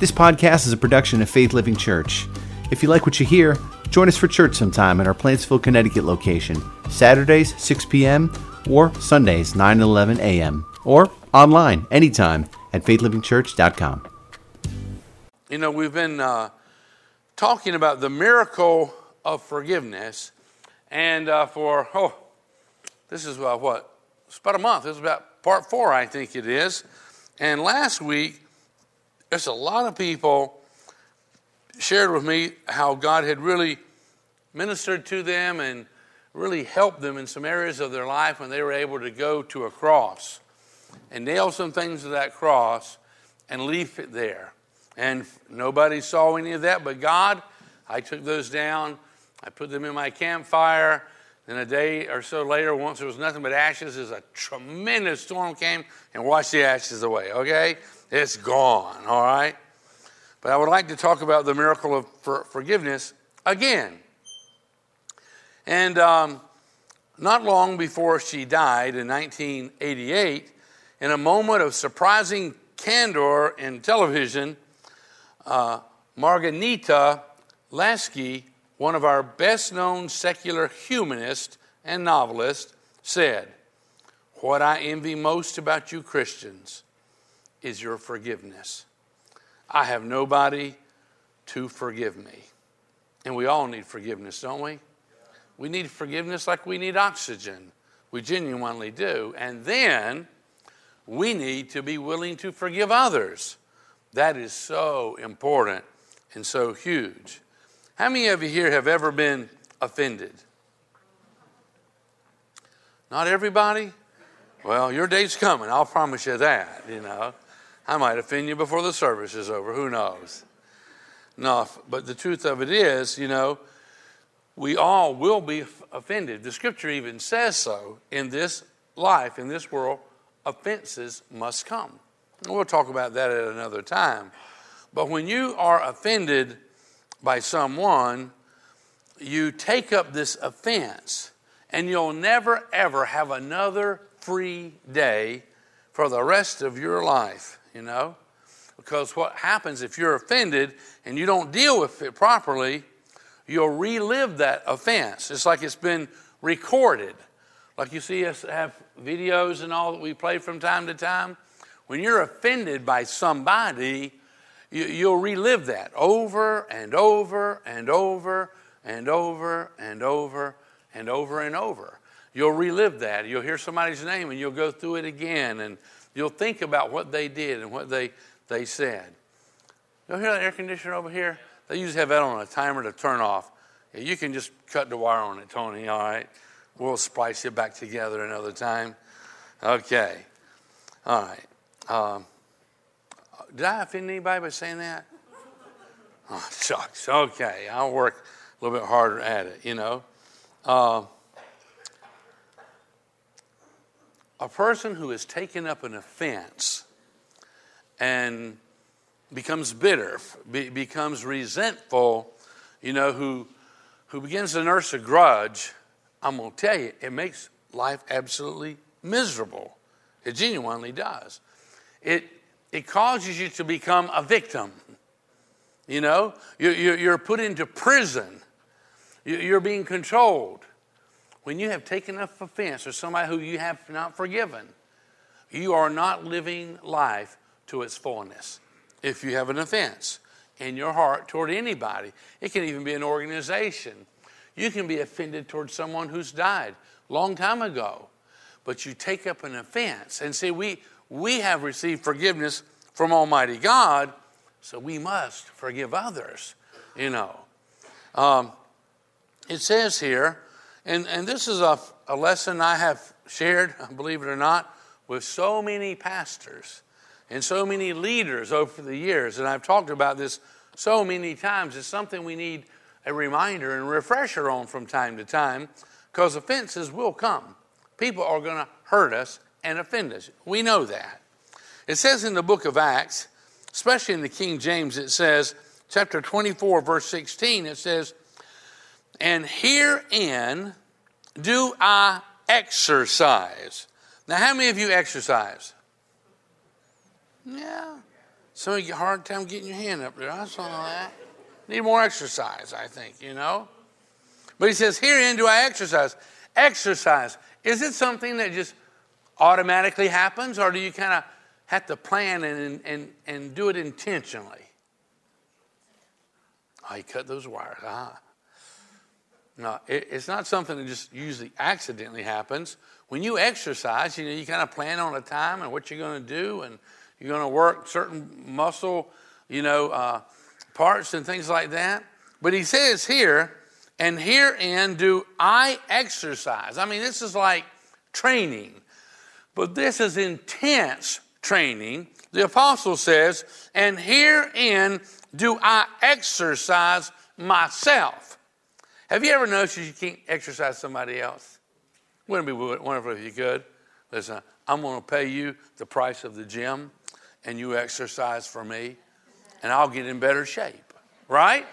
This podcast is a production of Faith Living Church. If you like what you hear, join us for church sometime at our Plantsville, Connecticut location, Saturdays 6 p.m. or Sundays 9 and 11 a.m. or online anytime at faithlivingchurch.com. You know, we've been uh, talking about the miracle of forgiveness, and uh, for, oh, this is uh, what? It's about a month. This is about part four, I think it is. And last week, there's a lot of people shared with me how God had really ministered to them and really helped them in some areas of their life when they were able to go to a cross and nail some things to that cross and leave it there. And nobody saw any of that but God. I took those down, I put them in my campfire. Then a day or so later, once there was nothing but ashes, as a tremendous storm came and washed the ashes away, okay? It's gone, all right? But I would like to talk about the miracle of for forgiveness again. And um, not long before she died in 1988, in a moment of surprising candor in television, uh, Marghanita Laski, one of our best known secular humanists and novelists, said, What I envy most about you Christians is your forgiveness. I have nobody to forgive me. And we all need forgiveness, don't we? We need forgiveness like we need oxygen. We genuinely do. And then we need to be willing to forgive others. That is so important and so huge. How many of you here have ever been offended? Not everybody? Well, your day's coming. I'll promise you that, you know. I might offend you before the service is over. Who knows? No, but the truth of it is, you know, we all will be offended. The scripture even says so in this life, in this world, offenses must come. We'll talk about that at another time. But when you are offended by someone, you take up this offense, and you'll never ever have another free day for the rest of your life, you know? Because what happens if you're offended and you don't deal with it properly, you'll relive that offense. It's like it's been recorded. Like you see us have videos and all that we play from time to time. When you're offended by somebody, you, will relive that over and over and over and over and over and over and over. You'll relive that. You'll hear somebody's name and you'll go through it again and you'll think about what they did and what they, they said. You hear that air conditioner over here? They usually have that on a timer to turn off. You can just cut the wire on it, Tony, all right? We'll splice it back together another time. Okay. All right. Um, did I offend anybody by saying that? Oh, shucks. Okay. I'll work a little bit harder at it, you know. Uh, a person who has taken up an offense and becomes bitter, be, becomes resentful, you know, who, who begins to nurse a grudge, I'm going to tell you, it makes life absolutely miserable. It genuinely does. It, it causes you to become a victim. You know, you're put into prison, you're being controlled. When you have taken up offense or somebody who you have not forgiven, you are not living life to its fullness. If you have an offense in your heart toward anybody, it can even be an organization you can be offended towards someone who's died long time ago, but you take up an offense and say, we, we have received forgiveness from Almighty God, so we must forgive others, you know. Um, it says here, and, and this is a, a lesson I have shared, believe it or not, with so many pastors and so many leaders over the years, and I've talked about this so many times. It's something we need a reminder and refresher on from time to time because offenses will come. People are going to hurt us and offend us. We know that. It says in the book of Acts, especially in the King James, it says, chapter 24, verse 16, it says, And herein do I exercise. Now, how many of you exercise? Yeah. Some of you hard time getting your hand up there. I saw that. Need more exercise, I think, you know? But he says, Herein do I exercise. Exercise. Is it something that just automatically happens, or do you kind of have to plan and, and, and do it intentionally? Oh, you cut those wires. Ah. No, it, it's not something that just usually accidentally happens. When you exercise, you know, you kind of plan on a time and what you're going to do, and you're going to work certain muscle, you know, uh, parts and things like that. But he says here, and herein do I exercise. I mean, this is like training, but this is intense training. The apostle says, and herein do I exercise myself. Have you ever noticed you can't exercise somebody else? Wouldn't it be wonderful if you could? Listen, I'm going to pay you the price of the gym, and you exercise for me, and I'll get in better shape. Right?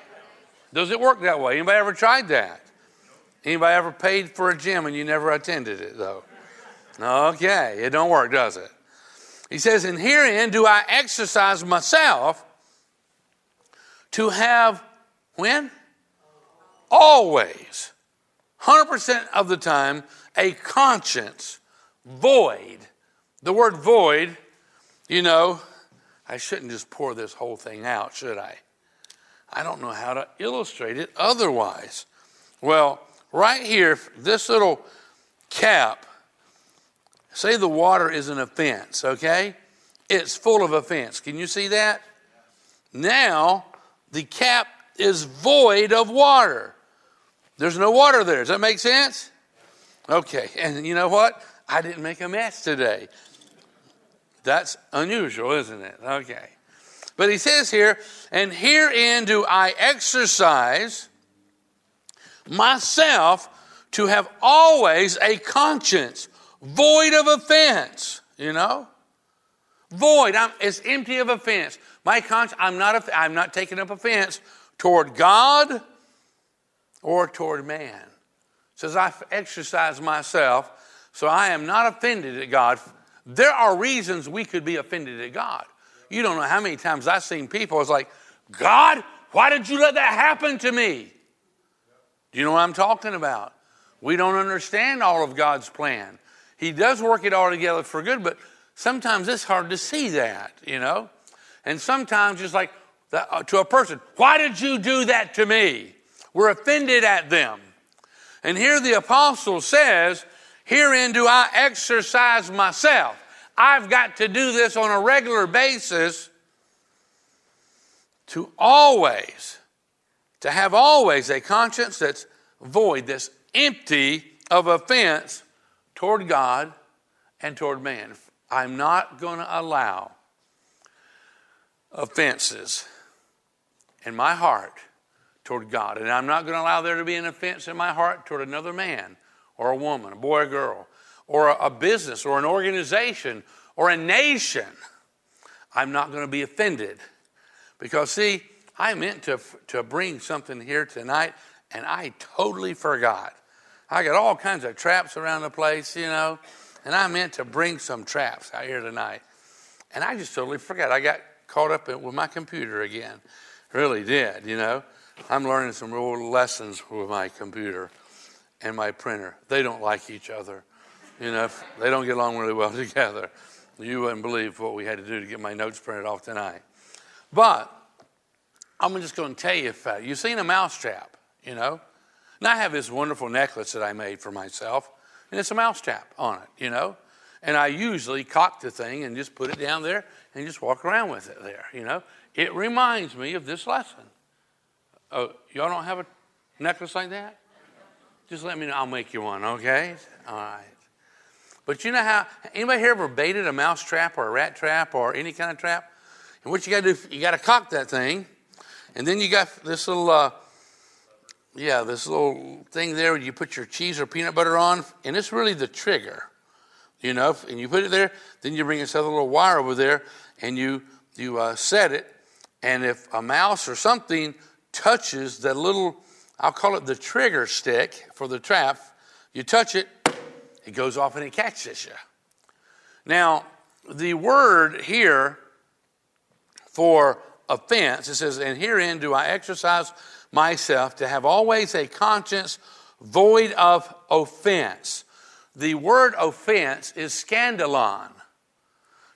Does it work that way? Anybody ever tried that? Anybody ever paid for a gym and you never attended it though? Okay, it don't work, does it? He says, "And herein do I exercise myself to have when? Always, 100% of the time, a conscience void. The word void, you know, I shouldn't just pour this whole thing out, should I? I don't know how to illustrate it otherwise. Well, right here, this little cap, say the water is an offense, okay? It's full of offense. Can you see that? Now, the cap is void of water. There's no water there. Does that make sense? Okay, and you know what? I didn't make a mess today. That's unusual, isn't it? Okay. But he says here, and herein do I exercise myself to have always a conscience void of offense, you know? Void. I'm, it's empty of offense. My conscience, I'm not, I'm not taking up offense toward God or toward man. says I exercise myself, so I am not offended at God. There are reasons we could be offended at God. You don't know how many times I've seen people, it's like, God, why did you let that happen to me? Do you know what I'm talking about? We don't understand all of God's plan. He does work it all together for good, but sometimes it's hard to see that, you know? And sometimes it's like uh, to a person, why did you do that to me? We're offended at them. And here the apostle says, Herein do I exercise myself. I've got to do this on a regular basis to always, to have always a conscience that's void, that's empty of offense toward God and toward man. I'm not going to allow offenses in my heart toward God. And I'm not going to allow there to be an offense in my heart toward another man or a woman, a boy or girl or a business or an organization or a nation, I'm not going to be offended. Because, see, I meant to, to bring something here tonight and I totally forgot. I got all kinds of traps around the place, you know, and I meant to bring some traps out here tonight. And I just totally forgot. I got caught up with my computer again. Really did, you know. I'm learning some real lessons with my computer and my printer. They don't like each other. You know, they don't get along really well together. You wouldn't believe what we had to do to get my notes printed off tonight. But I'm just going to tell you, a fact. you've seen a mousetrap, you know. And I have this wonderful necklace that I made for myself, and it's a mousetrap on it, you know. And I usually cock the thing and just put it down there and just walk around with it there, you know. It reminds me of this lesson. Oh, y'all don't have a necklace like that? Just let me know. I'll make you one, okay? All right. But you know how, anybody here ever baited a mouse trap or a rat trap or any kind of trap? And what you got to do, you got to cock that thing. And then you got this little, uh, yeah, this little thing there where you put your cheese or peanut butter on. And it's really the trigger, you know. And you put it there, then you bring this other little wire over there and you, you uh, set it. And if a mouse or something touches the little, I'll call it the trigger stick for the trap, you touch it, it goes off and it catches you. Now, the word here for offense. It says, And herein do I exercise myself to have always a conscience void of offense. The word offense is scandalon,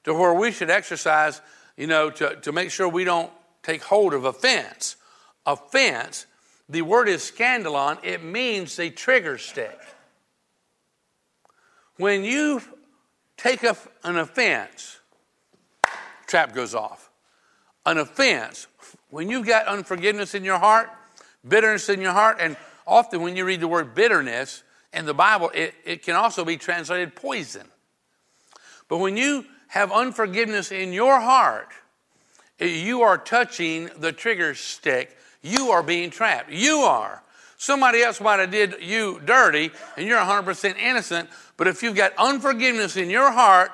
to where we should exercise, you know, to, to make sure we don't take hold of offense. Offense, the word is scandalon, it means the trigger stick. When you take a, an offense, trap goes off. An offense, when you've got unforgiveness in your heart, bitterness in your heart, and often when you read the word bitterness in the Bible, it, it can also be translated poison. But when you have unforgiveness in your heart, eh, you are touching the trigger stick. You are being trapped. You are. Somebody else might have did you dirty, and you're 100% innocent. But if you've got unforgiveness in your heart,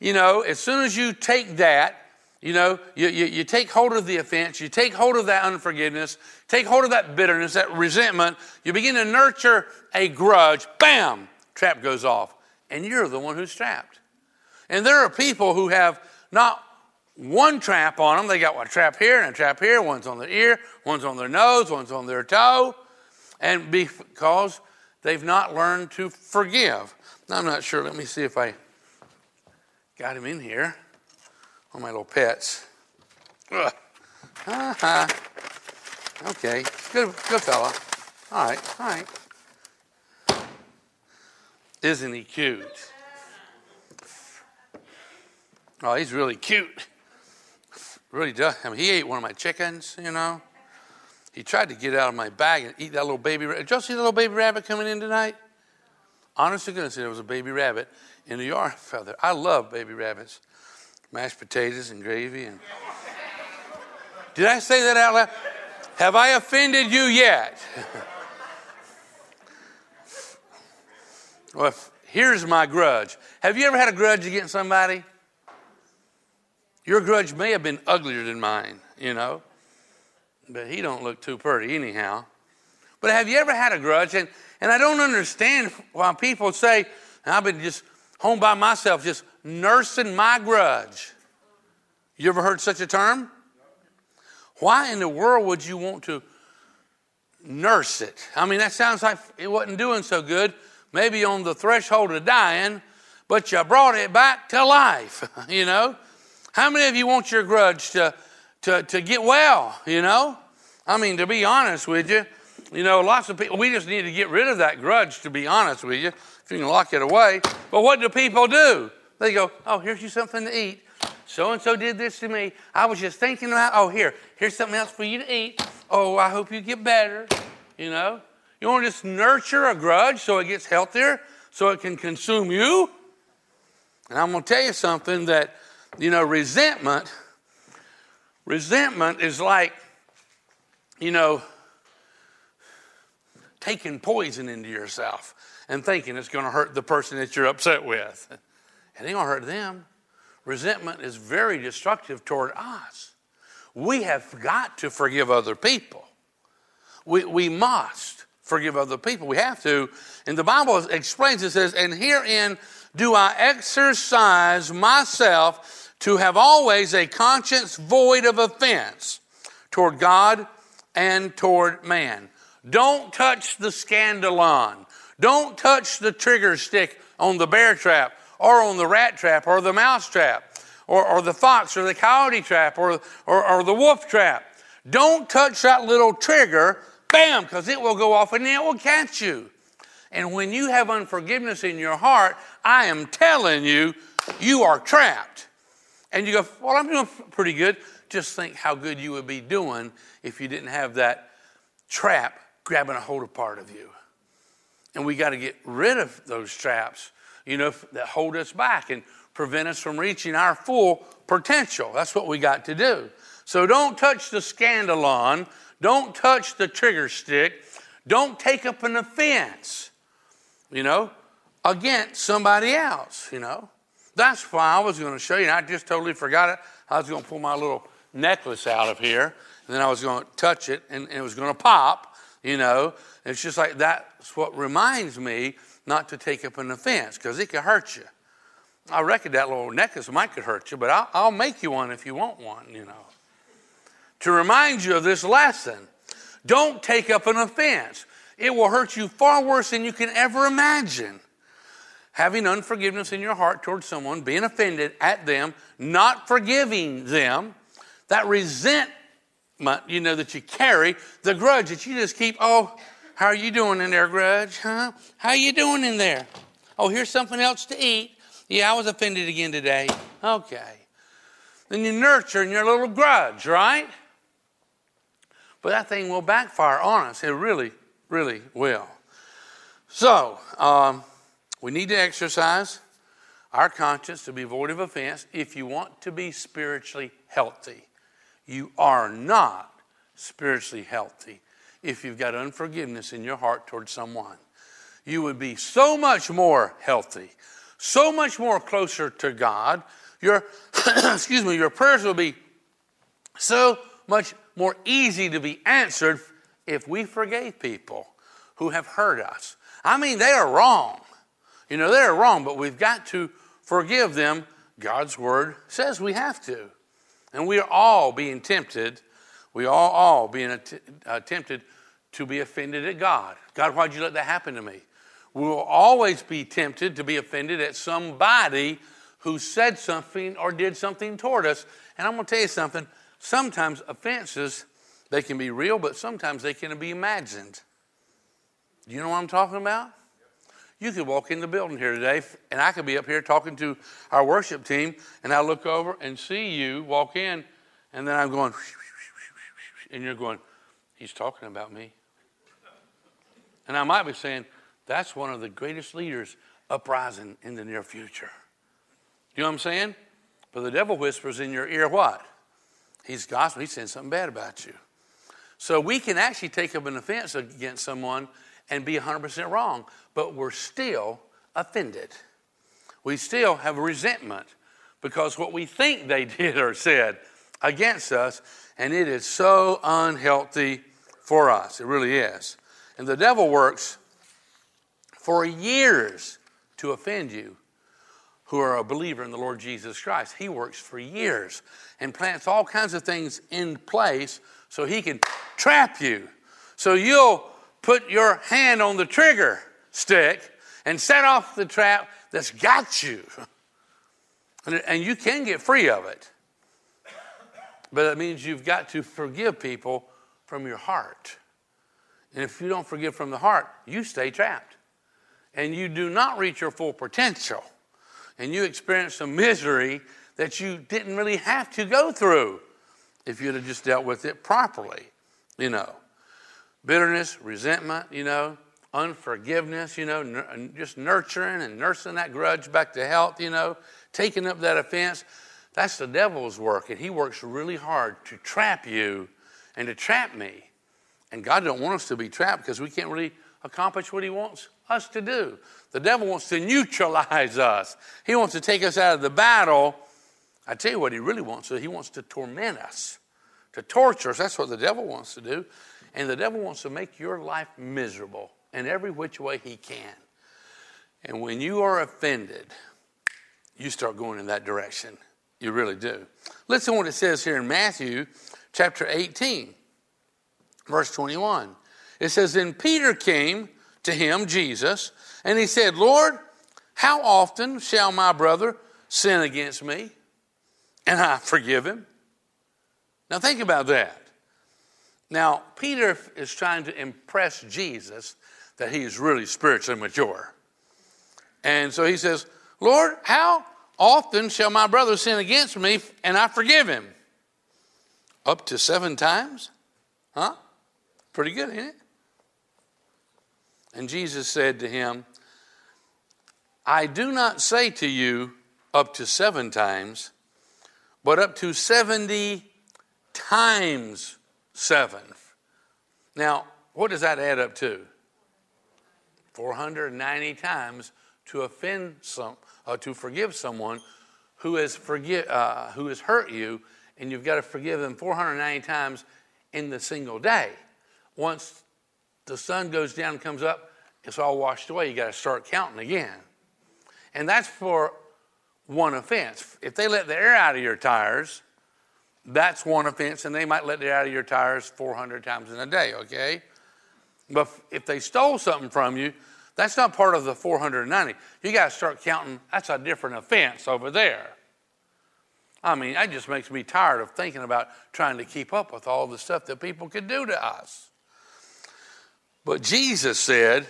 you know, as soon as you take that, you know, you, you, you, take hold of the offense, you take hold of that unforgiveness, take hold of that bitterness, that resentment, you begin to nurture a grudge, bam, trap goes off. And you're the one who's trapped. And there are people who have not one trap on them, they got one trap here and a trap here, one's on their ear, one's on their nose, one's on their toe, and because they've not learned to forgive. Now, I'm not sure, let me see if I got him in here on my little pets. Ugh. Uh-huh. Okay, good, good fella. All right, all right. Isn't he cute? Oh, he's really cute. Really does. I mean, he ate one of my chickens, you know. He tried to get out of my bag and eat that little baby rabbit. Did y'all see the little baby rabbit coming in tonight? Honest to goodness, there was a baby rabbit in the yard feather. I love baby rabbits mashed potatoes and gravy. And did I say that out loud? Have I offended you yet? well, here's my grudge. Have you ever had a grudge against somebody? Your grudge may have been uglier than mine, you know, but he don't look too pretty anyhow. But have you ever had a grudge? And, and I don't understand why people say, I've been just home by myself, just nursing my grudge. You ever heard such a term? Why in the world would you want to nurse it? I mean, that sounds like it wasn't doing so good, maybe on the threshold of dying, but you brought it back to life, you know? How many of you want your grudge to, to, to get well, you know? I mean, to be honest with you, you know, lots of people, we just need to get rid of that grudge, to be honest with you, if you can lock it away. But what do people do? They go, oh, here's you something to eat. So and so did this to me. I was just thinking about, oh, here, here's something else for you to eat. Oh, I hope you get better. You know? You want to just nurture a grudge so it gets healthier, so it can consume you? And I'm going to tell you something that, you know, resentment, resentment is like, you know, taking poison into yourself and thinking it's going to hurt the person that you're upset with. It ain't going to hurt them. Resentment is very destructive toward us. We have got to forgive other people. We, we must forgive other people. We have to. And the Bible explains it says, And herein do I exercise myself to have always a conscience void of offense toward God and toward man. Don't touch the scandalon. Don't touch the trigger stick on the bear trap or on the rat trap or the mouse trap or, or the fox or the coyote trap or, or, or the wolf trap. Don't touch that little trigger, bam, because it will go off and it will catch you. And when you have unforgiveness in your heart, I am telling you, you are trapped. And you go, Well, I'm doing pretty good. Just think how good you would be doing if you didn't have that trap grabbing a hold of part of you. And we got to get rid of those traps you know, that hold us back and prevent us from reaching our full potential. That's what we got to do. So don't touch the scandalon. Don't touch the trigger stick. Don't take up an offense, you know, against somebody else, you know. That's why I was going to show you. I just totally forgot it. I was going to pull my little necklace out of here, and then I was going to touch it, and, and it was going to pop, you know. And It's just like that's what reminds me not to take up an offense because it could hurt you. I reckon that little necklace might could hurt you, but I'll, I'll, make you one if you want one, you know. to remind you of this lesson. Don't take up an offense. It will hurt you far worse than you can ever imagine. Having unforgiveness in your heart towards someone, being offended at them, not forgiving them, that resentment, you know, that you carry, the grudge that you just keep, oh, how are you doing in there, grudge? Huh? How are you doing in there? Oh, here's something else to eat. Yeah, I was offended again today. Okay. Then you nurture in your little grudge, right? But that thing will backfire on us. It really, really will. So, um, we need to exercise our conscience to be void of offense if you want to be spiritually healthy. You are not spiritually healthy if you've got unforgiveness in your heart towards someone. You would be so much more healthy, so much more closer to God. Your excuse me, your prayers will be so much more easy to be answered if we forgave people who have hurt us. I mean, they are wrong. You know, they're wrong, but we've got to forgive them. God's word says we have to. And we are all being tempted, we are all being att- uh, tempted to be offended at God. God, why'd you let that happen to me? We will always be tempted to be offended at somebody who said something or did something toward us. And I'm going to tell you something sometimes offenses, they can be real, but sometimes they can be imagined. Do you know what I'm talking about? You could walk in the building here today, and I could be up here talking to our worship team, and I look over and see you walk in, and then I'm going, and you're going, he's talking about me. And I might be saying, that's one of the greatest leaders uprising in the near future. You know what I'm saying? But the devil whispers in your ear what? He's gospel. He's saying something bad about you. So we can actually take up an offense against someone and be 100% wrong, but we're still offended. We still have resentment because what we think they did or said against us, and it is so unhealthy for us. It really is. And the devil works for years to offend you who are a believer in the Lord Jesus Christ. He works for years and plants all kinds of things in place so he can trap you. So you'll put your hand on the trigger stick and set off the trap that's got you. And, you can get free of it. But it means you've got to forgive people from your heart. And if you don't forgive from the heart, you stay trapped. And you do not reach your full potential. And you experience some misery that you didn't really have to go through if you'd have just dealt with it properly, you know. Bitterness, resentment, you know, unforgiveness, you know, n- just nurturing and nursing that grudge back to health, you know, taking up that offense. That's the devil's work, and he works really hard to trap you and to trap me. And God don't want us to be trapped because we can't really accomplish what he wants us to do. The devil wants to neutralize us. He wants to take us out of the battle I tell you what he really wants He wants to torment us, to torture us. That's what the devil wants to do. And the devil wants to make your life miserable in every which way he can. And when you are offended, you start going in that direction. You really do. Listen to what it says here in Matthew chapter 18, verse 21. It says, Then Peter came to him, Jesus, and he said, Lord, how often shall my brother sin against me and I forgive him. Now, think about that. Now, Peter is trying to impress Jesus that he is really spiritually mature. And so he says, Lord, how often shall my brother sin against me and I forgive him? Up to seven times? Huh? Pretty good, ain't it? And Jesus said to him, I do not say to you up to seven times but up to 70 times 7. Now, what does that add up to? 490 times to offend some, uh, to forgive someone who has forgive, uh, who has hurt you, and you've got to forgive them 490 times in the single day. Once the sun goes down and comes up, it's all washed away. You got to start counting again, and that's for one offense. If they let the air out of your tires, that's one offense, and they might let it out of your tires 400 times in a day, okay? But if they stole something from you, that's not part of the 490. You got to start counting, that's a different offense over there. I mean, that just makes me tired of thinking about trying to keep up with all the stuff that people could do to us. But Jesus said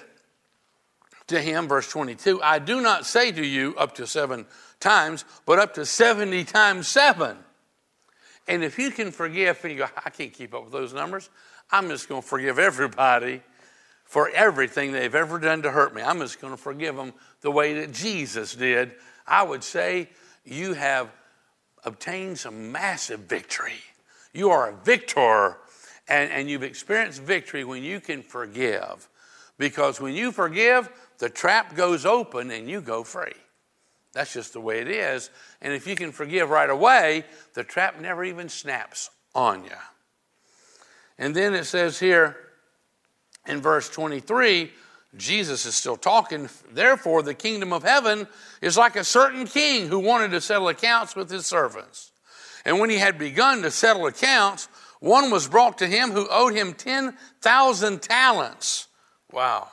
to him, verse 22, I do not say to you up to seven times, but up to 70 times seven. And if you can forgive, and you go, I can't keep up with those numbers, I'm just going to forgive everybody for everything they've ever done to hurt me. I'm just going to forgive them the way that Jesus did. I would say you have obtained some massive victory. You are a victor, and, and you've experienced victory when you can forgive. Because when you forgive, the trap goes open and you go free. That's just the way it is. And if you can forgive right away, the trap never even snaps on you. And then it says here in verse 23, Jesus is still talking. Therefore, the kingdom of heaven is like a certain king who wanted to settle accounts with his servants. And when he had begun to settle accounts, one was brought to him who owed him 10,000 talents. Wow.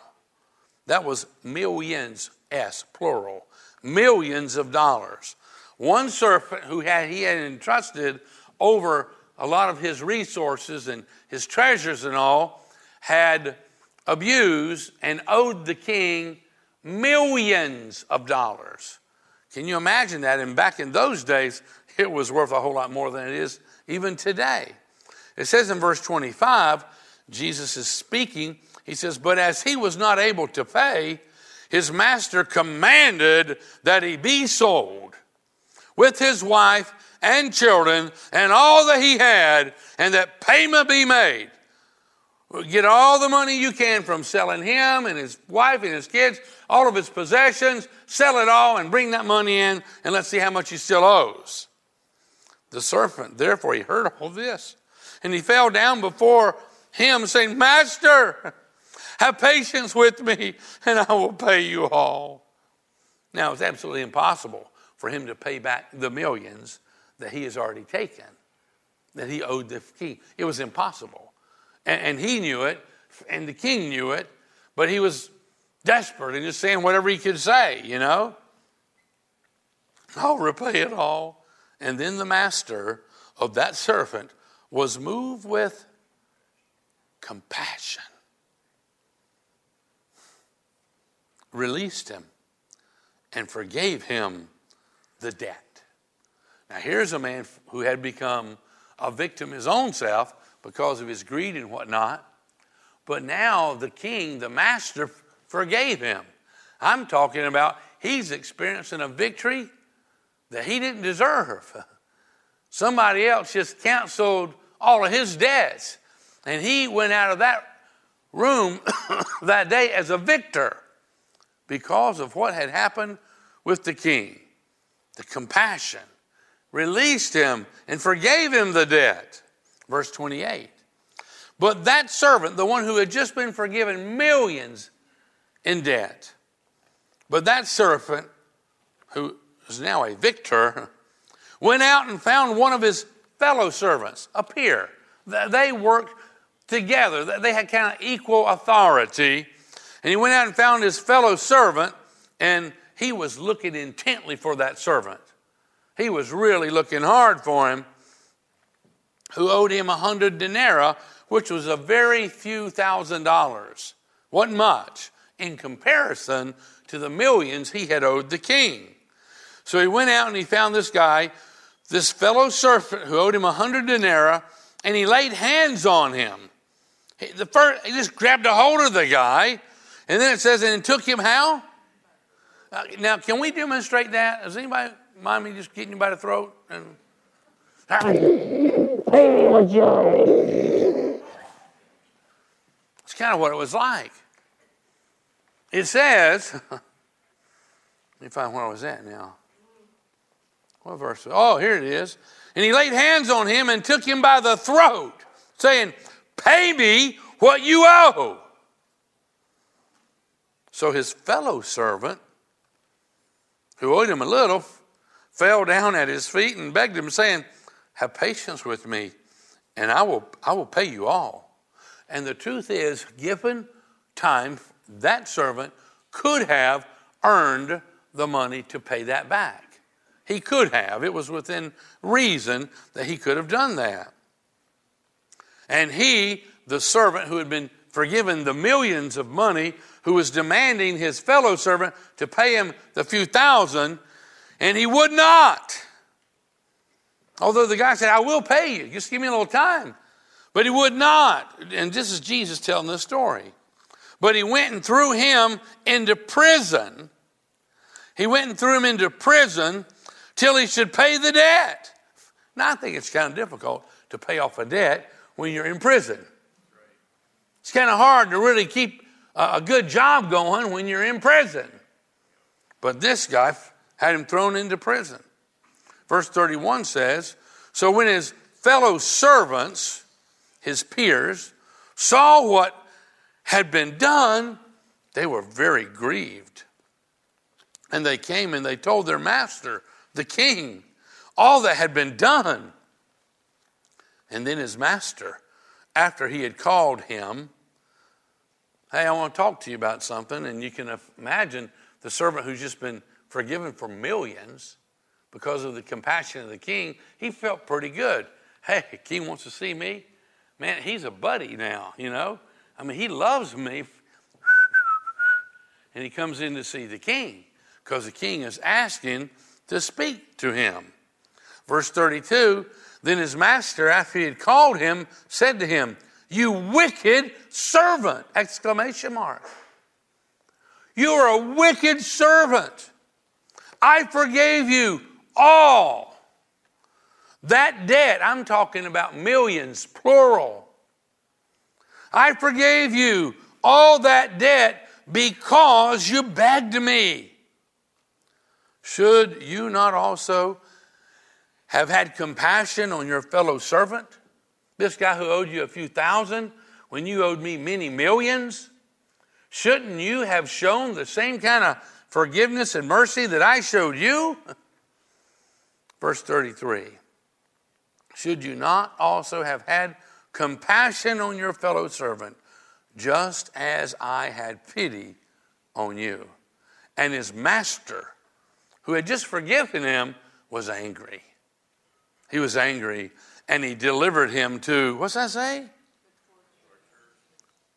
That was millions, S, plural millions of dollars. One servant who had, he had entrusted over a lot of his resources and his treasures and all had abused and owed the king millions of dollars. Can you imagine that? And back in those days, it was worth a whole lot more than it is even today. It says in verse 25, Jesus is speaking. He says, But as he was not able to pay, his master commanded that he be sold with his wife and children and all that he had, and that payment be made. Get all the money you can from selling him and his wife and his kids, all of his possessions, sell it all and bring that money in, and let's see how much he still owes. The servant, therefore, he heard all this, and he fell down before him, saying, Master, have patience with me, and I will pay you all. Now, it's absolutely impossible for him to pay back the millions that he has already taken, that he owed the king. It was impossible. And, and he knew it, and the king knew it, but he was desperate and just saying whatever he could say, you know? I'll repay it all. And then the master of that servant was moved with compassion released him and forgave him the debt. Now, here's a man who had become a victim his own self because of his greed and whatnot. But now the king, the master, forgave him. I'm talking about he's experiencing a victory that he didn't deserve. Somebody else just canceled all of his debts. And he went out of that room that day as a victor because of what had happened with the king. The compassion released him and forgave him the debt. Verse 28. But that servant, the one who had just been forgiven millions in debt, but that servant, who is now a victor, went out and found one of his fellow servants, a peer. They worked together, they had kind of equal authority and he went out and found his fellow servant, and he was looking intently for that servant. He was really looking hard for him, who owed him a hundred denarii, which was a very few thousand dollars. Wasn't much in comparison to the millions he had owed the king. So he went out and he found this guy, this fellow servant who owed him a hundred denarii, and he laid hands on him. He, the first, he just grabbed a hold of the guy and then it says, and it took him how? Uh, now, can we demonstrate that? Does anybody mind me just getting you by the throat? And, it's kind of what it was like. It says, let me find where I was at now. What verse? Oh, here it is. And he laid hands on him and took him by the throat, saying, Pay me what you owe. So his fellow servant, who owed him a little, fell down at his feet and begged him, saying, have patience with me, and I will, I will pay you all. And the truth is, given time, that servant could have earned the money to pay that back. He could have. It was within reason that he could have done that. And he, the servant who had been forgiven the millions of money, who was demanding his fellow servant to pay him the few thousand, and he would not. Although the guy said, I will pay you, just give me a little time. But he would not. And this is Jesus telling this story. But he went and threw him into prison. He went and threw him into prison till he should pay the debt. Now, I think it's kind of difficult to pay off a debt when you're in prison. It's kind of hard to really keep a good job going when you're in prison. But this guy had him thrown into prison. Verse 31 says So when his fellow servants, his peers, saw what had been done, they were very grieved. And they came and they told their master, the king, all that had been done. And then his master, after he had called him, Hey, I want to talk to you about something. And you can imagine the servant who's just been forgiven for millions because of the compassion of the king, he felt pretty good. Hey, king wants to see me. Man, he's a buddy now, you know. I mean, he loves me. and he comes in to see the king because the king is asking to speak to him. Verse 32 Then his master, after he had called him, said to him, You wicked servant! Exclamation mark. You are a wicked servant. I forgave you all. That debt, I'm talking about millions, plural. I forgave you all that debt because you begged me. Should you not also have had compassion on your fellow servant? This guy who owed you a few thousand when you owed me many millions? Shouldn't you have shown the same kind of forgiveness and mercy that I showed you? Verse 33 Should you not also have had compassion on your fellow servant, just as I had pity on you? And his master, who had just forgiven him, was angry. He was angry and he delivered him to, what's that say?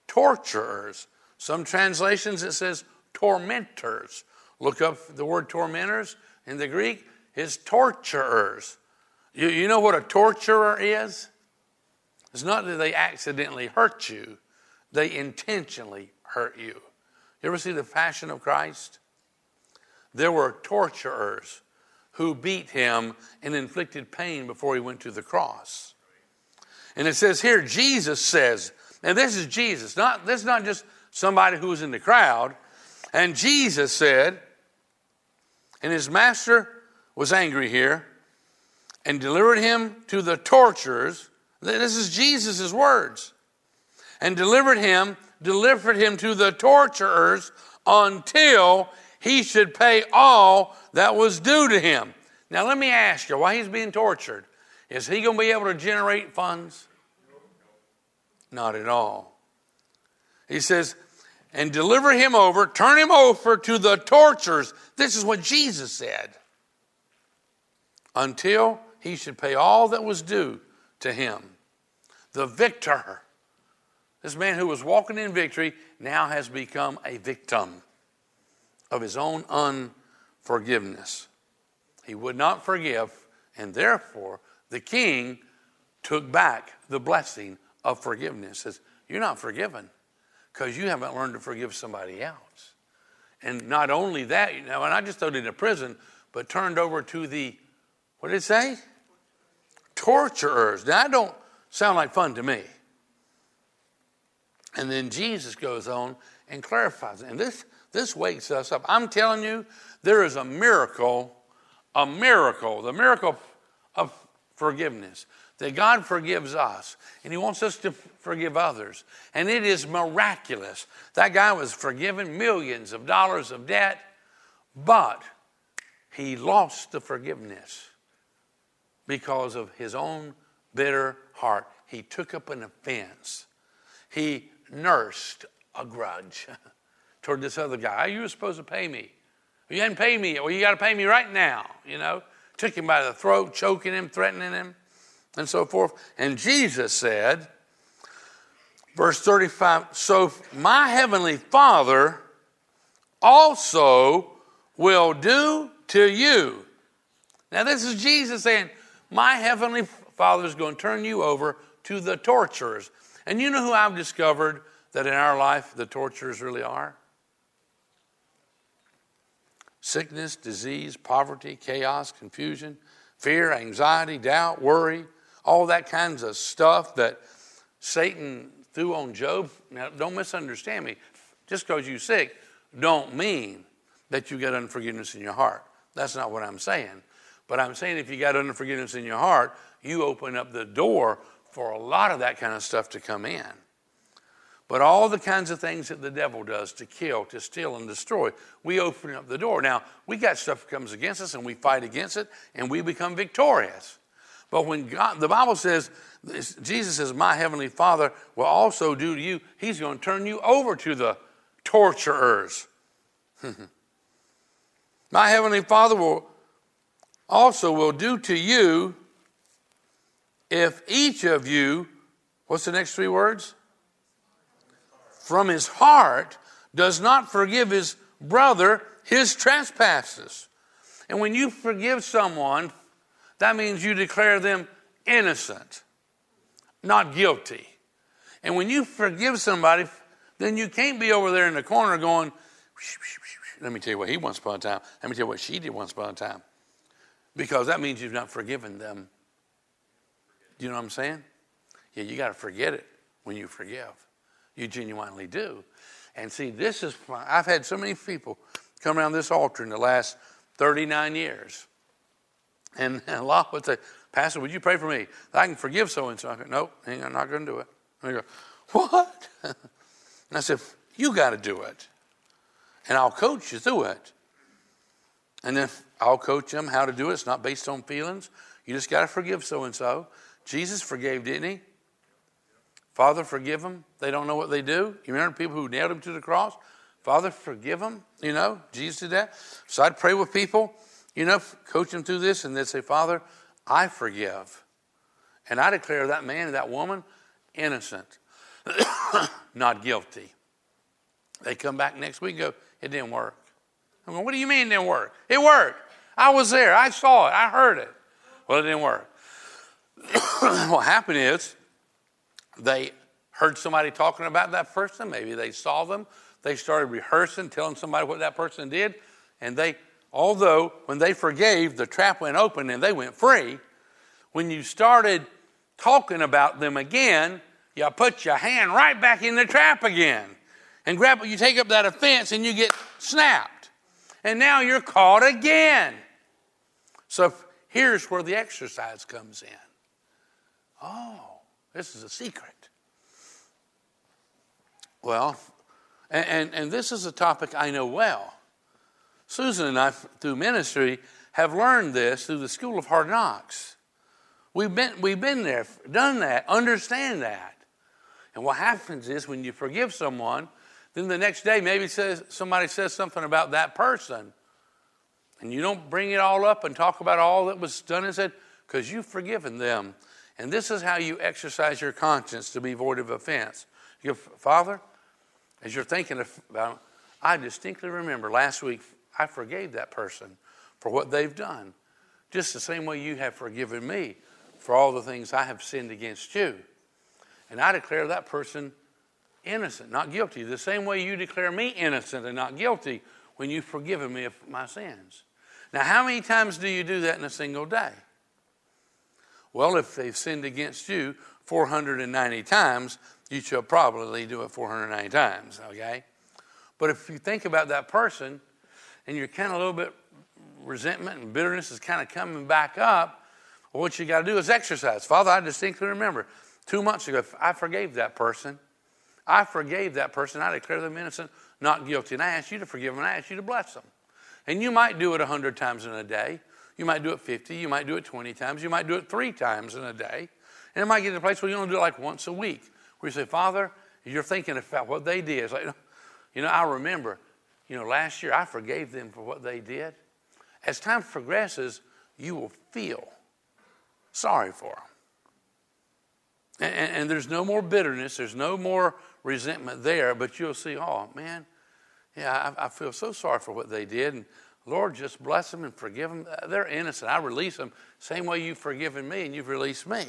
Torturers. Some translations it says tormentors. Look up the word tormentors in the Greek his torturers. You, you know what a torturer is? It's not that they accidentally hurt you, they intentionally hurt you. You ever see the Passion of Christ? There were torturers who beat him and inflicted pain before he went to the cross. And it says here, Jesus says, and this is Jesus, not this is not just somebody who was in the crowd. And Jesus said, and his master was angry here and delivered him to the torturers. This is Jesus' words. And delivered him, delivered him to the torturers until he should pay all that was due to him. Now, let me ask you why he's being tortured. Is he going to be able to generate funds? Not at all. He says, and deliver him over, turn him over to the torturers. This is what Jesus said until he should pay all that was due to him. The victor, this man who was walking in victory, now has become a victim of his own unforgiveness. He would not forgive, and therefore the king took back the blessing of forgiveness. Says, You're not forgiven because you haven't learned to forgive somebody else. And not only that, you know, and I just threw it into prison, but turned over to the what did it say? Torturers. Now, that don't sound like fun to me. And then Jesus goes on and clarifies. And this, this wakes us up. I'm telling you, there is a miracle, a miracle, the miracle of forgiveness. That God forgives us, and He wants us to forgive others. And it is miraculous. That guy was forgiven millions of dollars of debt, but he lost the forgiveness because of his own bitter heart. He took up an offense. He nursed a grudge toward this other guy. You were supposed to pay me. You hadn't paid me. Well, you got to pay me right now. You know, took him by the throat, choking him, threatening him, and so forth. And Jesus said, verse 35 So my heavenly Father also will do to you. Now, this is Jesus saying, My heavenly Father is going to turn you over to the torturers. And you know who I've discovered that in our life the torturers really are? Sickness, disease, poverty, chaos, confusion, fear, anxiety, doubt, worry, all that kinds of stuff that Satan threw on Job. Now, don't misunderstand me. Just because you're sick don't mean that you got unforgiveness in your heart. That's not what I'm saying. But I'm saying if you got unforgiveness in your heart, you open up the door for a lot of that kind of stuff to come in. But all the kinds of things that the devil does to kill, to steal, and destroy, we open up the door. Now, we got stuff that comes against us and we fight against it and we become victorious. But when God, the Bible says, Jesus says, My heavenly Father will also do to you, He's going to turn you over to the torturers. My heavenly Father will also will do to you if each of you, what's the next three words? From his heart does not forgive his brother his trespasses. And when you forgive someone, that means you declare them innocent, not guilty. And when you forgive somebody, then you can't be over there in the corner going, let me tell you what he once upon a time. Let me tell you what she did once upon a time. Because that means you've not forgiven them. Do you know what I'm saying? Yeah, you got to forget it when you forgive. You genuinely do. And see, this is, I've had so many people come around this altar in the last 39 years. And a lot would say, Pastor, would you pray for me? I can forgive so and so. I go, nope, I'm not going to do it. And they go, what? and I said, you got to do it and I'll coach you through it. And then I'll coach them how to do it. It's not based on feelings. You just got to forgive so and so. Jesus forgave, didn't he? Father, forgive them. They don't know what they do. You remember people who nailed him to the cross? Father, forgive them. You know, Jesus did that. So I'd pray with people, you know, coach them through this, and they'd say, Father, I forgive. And I declare that man and that woman innocent, not guilty. They come back next week and go, it didn't work. I'm going, what do you mean it didn't work? It worked. I was there. I saw it. I heard it. Well, it didn't work. what happened is they heard somebody talking about that person. Maybe they saw them. They started rehearsing, telling somebody what that person did. And they, although when they forgave, the trap went open and they went free. When you started talking about them again, you put your hand right back in the trap again and grab you take up that offense and you get snapped. And now you're caught again. So here's where the exercise comes in. Oh, this is a secret. Well, and, and, and this is a topic I know well. Susan and I, through ministry, have learned this through the School of Hard Knocks. We've been, we've been there, done that, understand that. And what happens is when you forgive someone, then the next day, maybe says, somebody says something about that person. And you don't bring it all up and talk about all that was done and said, because you've forgiven them. And this is how you exercise your conscience to be void of offense. You go, Father, as you're thinking about I distinctly remember last week I forgave that person for what they've done, just the same way you have forgiven me for all the things I have sinned against you. And I declare that person innocent, not guilty. The same way you declare me innocent and not guilty when you've forgiven me of my sins. Now, how many times do you do that in a single day? Well, if they've sinned against you 490 times, you shall probably do it 490 times, okay? But if you think about that person and you're kind of a little bit resentment and bitterness is kind of coming back up, well, what you got to do is exercise. Father, I distinctly remember two months ago, I forgave that person. I forgave that person. I declare them innocent, not guilty. And I ask you to forgive them. I ask you to bless them. And you might do it a hundred times in a day. You might do it 50, you might do it 20 times, you might do it three times in a day. And it might get to a place where you only do it like once a week, where you say, Father, you're thinking about what they did. It's like, you know, I remember, you know, last year I forgave them for what they did. As time progresses, you will feel sorry for them. And, and, and there's no more bitterness, there's no more resentment there, but you'll see, oh man, yeah, I, I, feel so sorry for what they did. And Lord, just bless them and forgive them. Uh, they're innocent. I release them same way you've forgiven me and you've released me.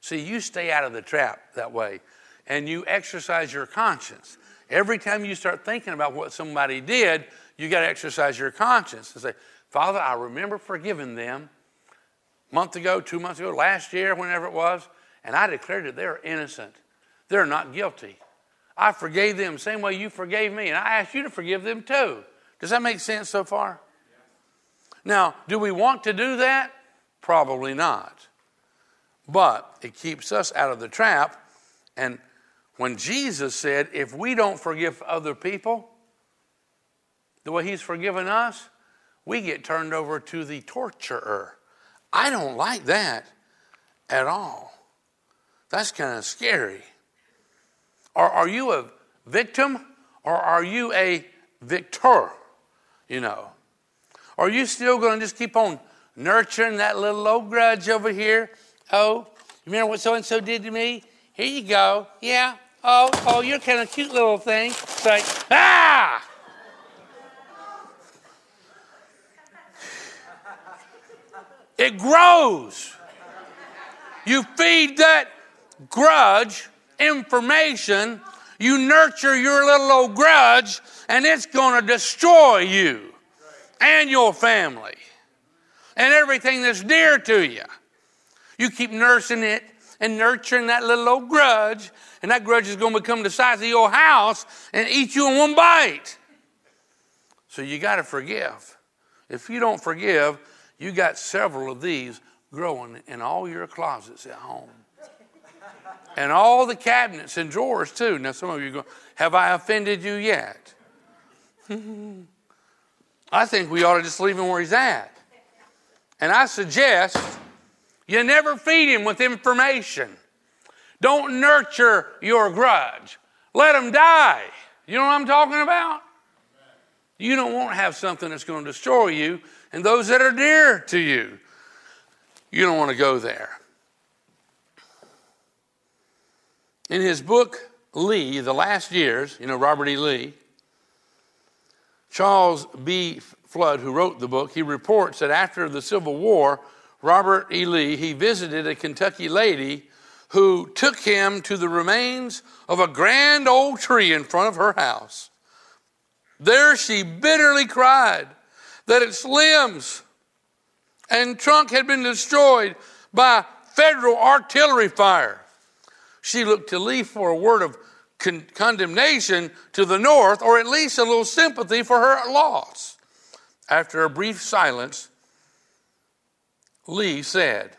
See, you stay out of the trap that way and you exercise your conscience. Every time you start thinking about what somebody did, you got to exercise your conscience and say, Father, I remember forgiving them a month ago, two months ago, last year, whenever it was, and I declared that they're innocent. They're not guilty. I forgave them the same way you forgave me, and I ask you to forgive them too. Does that make sense so far? Now, do we want to do that? Probably not. But it keeps us out of the trap. And when Jesus said, if we don't forgive other people the way He's forgiven us, we get turned over to the torturer. I don't like that at all. That's kind of scary. Or are you a victim or are you a victor? You know, are you still going to just keep on nurturing that little old grudge over here? Oh, you remember what so and so did to me? Here you go. Yeah. Oh, oh, you're kind of cute little thing. It's like, ah! It grows. You feed that grudge information, you nurture your little old grudge, and it's going to destroy you and your family and everything that's dear to you. You keep nursing it and nurturing that little old grudge, and that grudge is going to become the size of your house and eat you in one bite. So you got to forgive. If you don't forgive, you got several of these growing in all your closets at home. And all the cabinets and drawers, too. Now, some of you go, Have I offended you yet? I think we ought to just leave him where he's at. And I suggest you never feed him with information. Don't nurture your grudge. Let him die. You know what I'm talking about? You don't want to have something that's going to destroy you and those that are dear to you. You don't want to go there. In his book, Lee, The Last Years, you know, Robert E. Lee, Charles B. Flood, who wrote the book, he reports that after the Civil War, Robert E. Lee, he visited a Kentucky lady who took him to the remains of a grand old tree in front of her house. There she bitterly cried that its limbs and trunk had been destroyed by federal artillery fire. She looked to Lee for a word of con- condemnation to the North, or at least a little sympathy for her loss. After a brief silence, Lee said,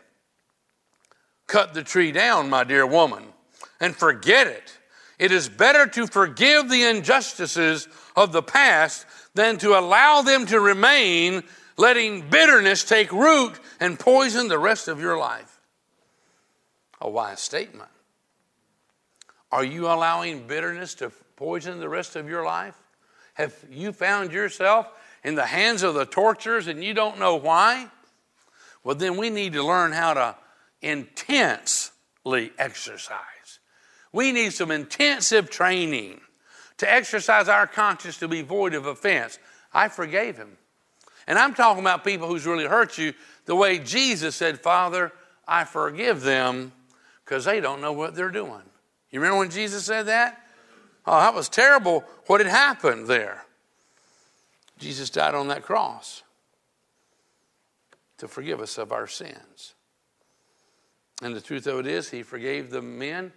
Cut the tree down, my dear woman, and forget it. It is better to forgive the injustices of the past than to allow them to remain, letting bitterness take root and poison the rest of your life. A wise statement. Are you allowing bitterness to poison the rest of your life? Have you found yourself in the hands of the torturers and you don't know why? Well, then we need to learn how to intensely exercise. We need some intensive training to exercise our conscience to be void of offense. I forgave him. And I'm talking about people who's really hurt you the way Jesus said, Father, I forgive them because they don't know what they're doing. You remember when Jesus said that? Oh, that was terrible what had happened there. Jesus died on that cross to forgive us of our sins. And the truth of it is, he forgave the men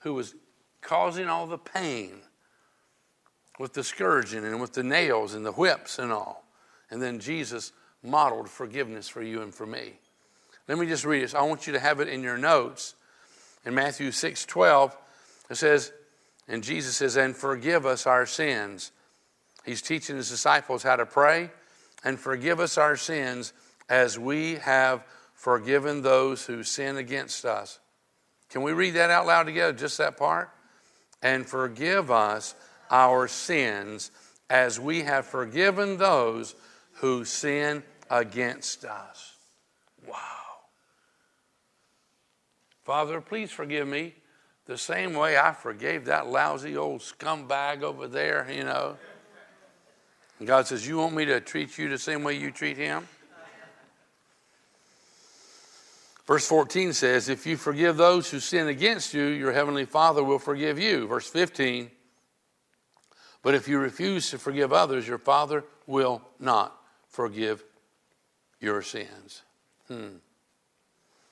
who was causing all the pain with the scourging and with the nails and the whips and all. And then Jesus modeled forgiveness for you and for me. Let me just read this. I want you to have it in your notes. In Matthew 6 12, it says, and Jesus says, and forgive us our sins. He's teaching his disciples how to pray and forgive us our sins as we have forgiven those who sin against us. Can we read that out loud together, just that part? And forgive us our sins as we have forgiven those who sin against us. Wow. Father, please forgive me the same way I forgave that lousy old scumbag over there, you know. And God says, You want me to treat you the same way you treat him? Verse 14 says, If you forgive those who sin against you, your heavenly Father will forgive you. Verse 15, but if you refuse to forgive others, your Father will not forgive your sins. Hmm.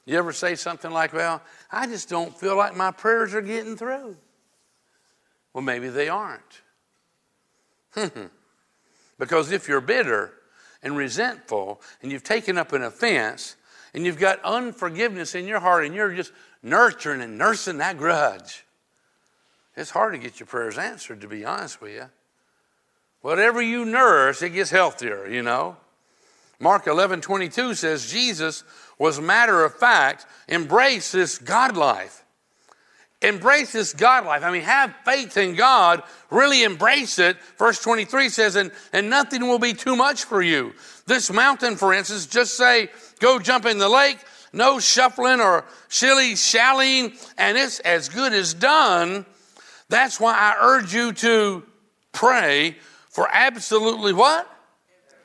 You ever say something like, Well, I just don't feel like my prayers are getting through? Well, maybe they aren't. because if you're bitter and resentful and you've taken up an offense, and you've got unforgiveness in your heart and you're just nurturing and nursing that grudge, it's hard to get your prayers answered, to be honest with you. Whatever you nurse, it gets healthier, you know. Mark 11 22 says Jesus was matter of fact, embrace this God life. Embrace this God life. I mean, have faith in God, really embrace it. Verse 23 says, and, and nothing will be too much for you. This mountain, for instance, just say, go jump in the lake, no shuffling or shilly shallying, and it's as good as done. That's why I urge you to pray for absolutely what?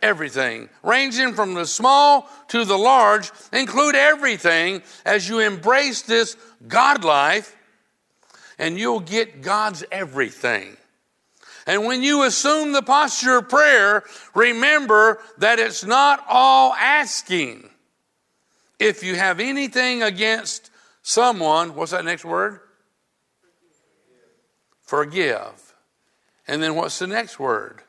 Everything. Ranging from the small to the large, include everything as you embrace this God life, and you'll get God's everything. And when you assume the posture of prayer, remember that it's not all asking. If you have anything against someone, what's that next word? Forgive. And then what's the next word?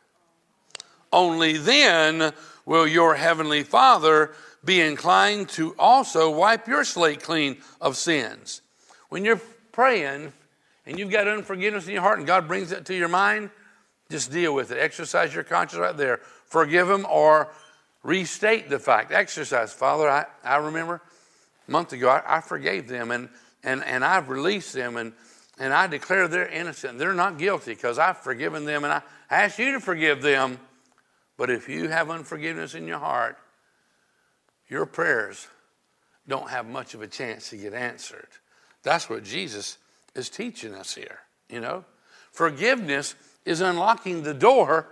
Only then will your heavenly Father be inclined to also wipe your slate clean of sins. When you're praying and you've got unforgiveness in your heart and God brings it to your mind, just deal with it. Exercise your conscience right there. Forgive them or restate the fact. Exercise. Father, I, I remember a month ago, I, I forgave them and, and, and I've released them and, and I declare they're innocent. They're not guilty because I've forgiven them and I ask you to forgive them. But if you have unforgiveness in your heart, your prayers don't have much of a chance to get answered. That's what Jesus is teaching us here, you know? Forgiveness is unlocking the door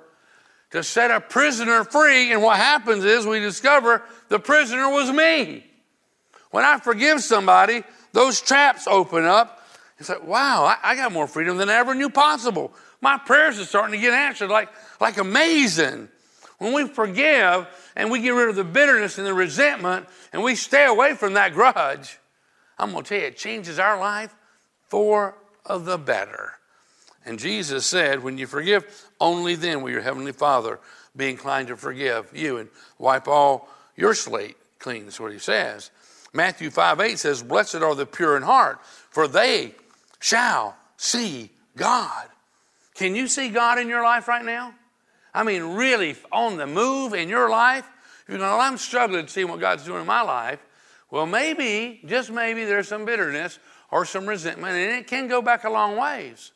to set a prisoner free. And what happens is we discover the prisoner was me. When I forgive somebody, those traps open up. It's like, wow, I, I got more freedom than I ever knew possible. My prayers are starting to get answered like, like amazing. When we forgive and we get rid of the bitterness and the resentment and we stay away from that grudge, I'm going to tell you, it changes our life for the better. And Jesus said, When you forgive, only then will your heavenly Father be inclined to forgive you and wipe all your slate clean. That's what he says. Matthew 5 8 says, Blessed are the pure in heart, for they shall see God. Can you see God in your life right now? I mean, really on the move in your life? You're going, well, I'm struggling to see what God's doing in my life. Well, maybe, just maybe, there's some bitterness or some resentment, and it can go back a long ways.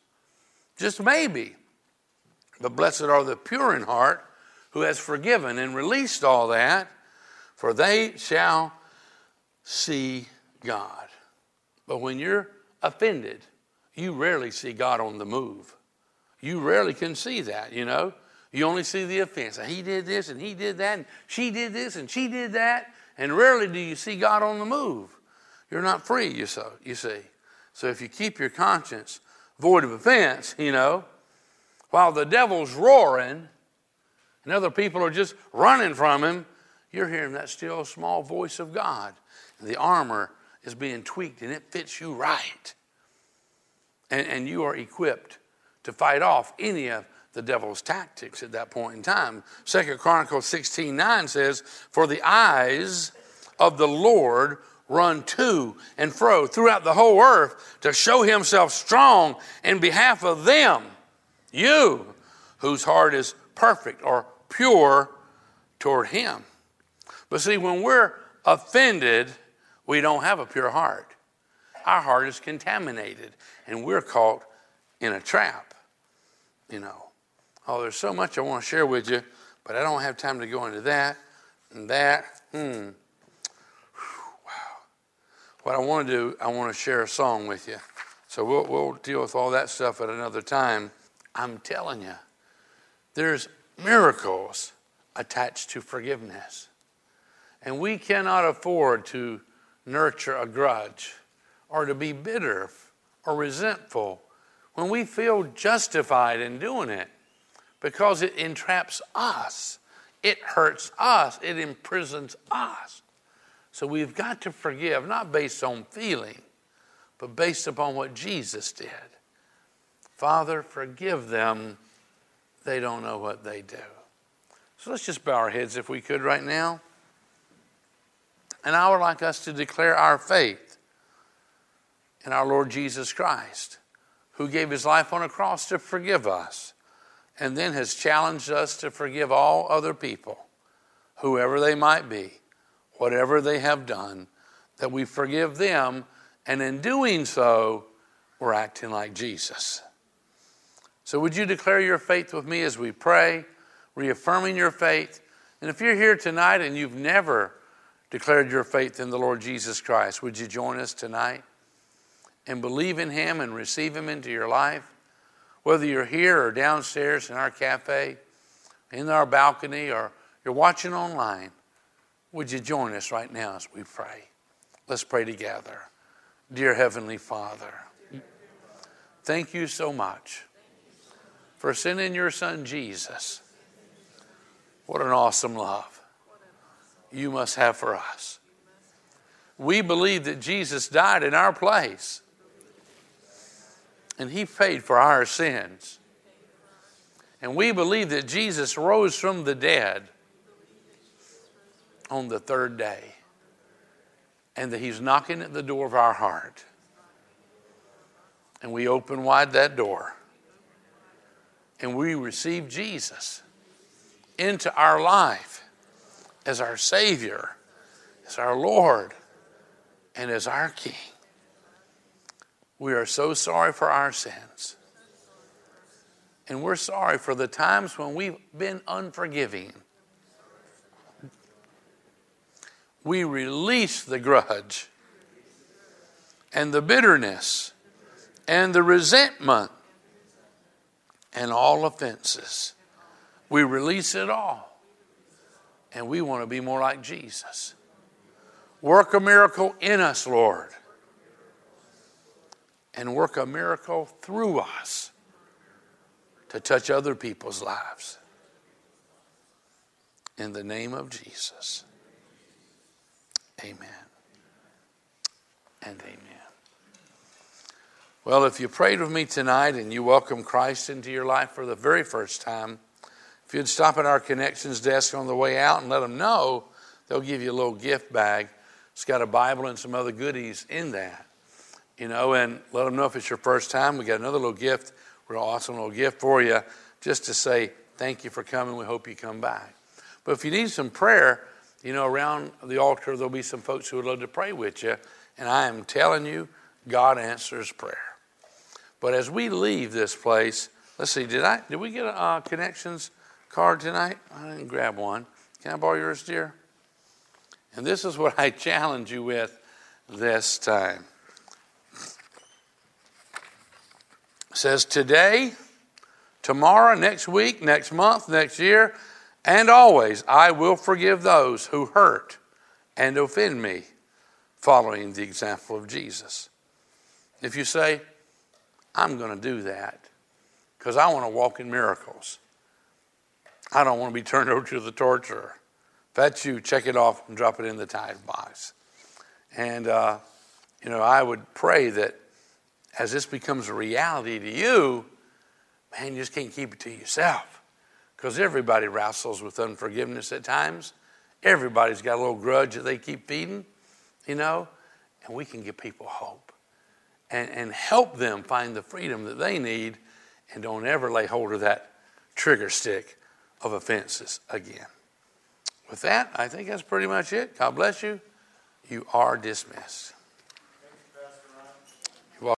Just maybe. But blessed are the pure in heart who has forgiven and released all that, for they shall see God. But when you're offended, you rarely see God on the move. You rarely can see that, you know. You only see the offense. He did this and he did that, and she did this and she did that, and rarely do you see God on the move. You're not free, you, so, you see. So if you keep your conscience void of offense, you know, while the devil's roaring and other people are just running from him, you're hearing that still small voice of God. And the armor is being tweaked and it fits you right. And, and you are equipped to fight off any of the devil's tactics at that point in time. Second Chronicles 16 9 says, For the eyes of the Lord run to and fro throughout the whole earth to show himself strong in behalf of them, you whose heart is perfect or pure toward him. But see, when we're offended, we don't have a pure heart. Our heart is contaminated, and we're caught in a trap. You know, oh, there's so much I want to share with you, but I don't have time to go into that and that. Hmm. Wow. What I want to do, I want to share a song with you. So we'll, we'll deal with all that stuff at another time. I'm telling you, there's miracles attached to forgiveness. And we cannot afford to nurture a grudge or to be bitter or resentful when we feel justified in doing it because it entraps us, it hurts us, it imprisons us. So we've got to forgive, not based on feeling, but based upon what Jesus did. Father, forgive them. They don't know what they do. So let's just bow our heads if we could right now. And I would like us to declare our faith in our Lord Jesus Christ, who gave his life on a cross to forgive us, and then has challenged us to forgive all other people, whoever they might be, whatever they have done, that we forgive them, and in doing so, we're acting like Jesus. So, would you declare your faith with me as we pray, reaffirming your faith? And if you're here tonight and you've never declared your faith in the Lord Jesus Christ, would you join us tonight and believe in Him and receive Him into your life? Whether you're here or downstairs in our cafe, in our balcony, or you're watching online, would you join us right now as we pray? Let's pray together. Dear Heavenly Father, thank you so much for sending your Son Jesus. What an awesome love you must have for us. We believe that Jesus died in our place and he paid for our sins. And we believe that Jesus rose from the dead on the third day and that he's knocking at the door of our heart. And we open wide that door and we receive Jesus into our life as our Savior, as our Lord, and as our King. We are so sorry for our sins. And we're sorry for the times when we've been unforgiving. We release the grudge and the bitterness and the resentment and all offenses. We release it all and we want to be more like Jesus. Work a miracle in us, Lord, and work a miracle through us to touch other people's lives. In the name of Jesus. Amen. And amen. Well, if you prayed with me tonight and you welcome Christ into your life for the very first time, if you'd stop at our connections desk on the way out and let them know, they'll give you a little gift bag. It's got a Bible and some other goodies in that. You know, and let them know if it's your first time. We got another little gift, real awesome little gift for you, just to say thank you for coming. We hope you come back. But if you need some prayer, you know, around the altar, there'll be some folks who would love to pray with you. And I am telling you, God answers prayer. But as we leave this place, let's see, did I did we get a uh, connections? card tonight? I didn't grab one. Can I borrow yours, dear? And this is what I challenge you with this time. Says today, tomorrow, next week, next month, next year, and always I will forgive those who hurt and offend me, following the example of Jesus. If you say, I'm going to do that because I want to walk in miracles. I don't want to be turned over to the torturer. If that's you, check it off and drop it in the tithe box. And, uh, you know, I would pray that as this becomes a reality to you, man, you just can't keep it to yourself. Because everybody wrestles with unforgiveness at times. Everybody's got a little grudge that they keep feeding, you know, and we can give people hope and, and help them find the freedom that they need and don't ever lay hold of that trigger stick of offenses again. with that, I think that's pretty much it. God bless you. You are dismissed. Vah.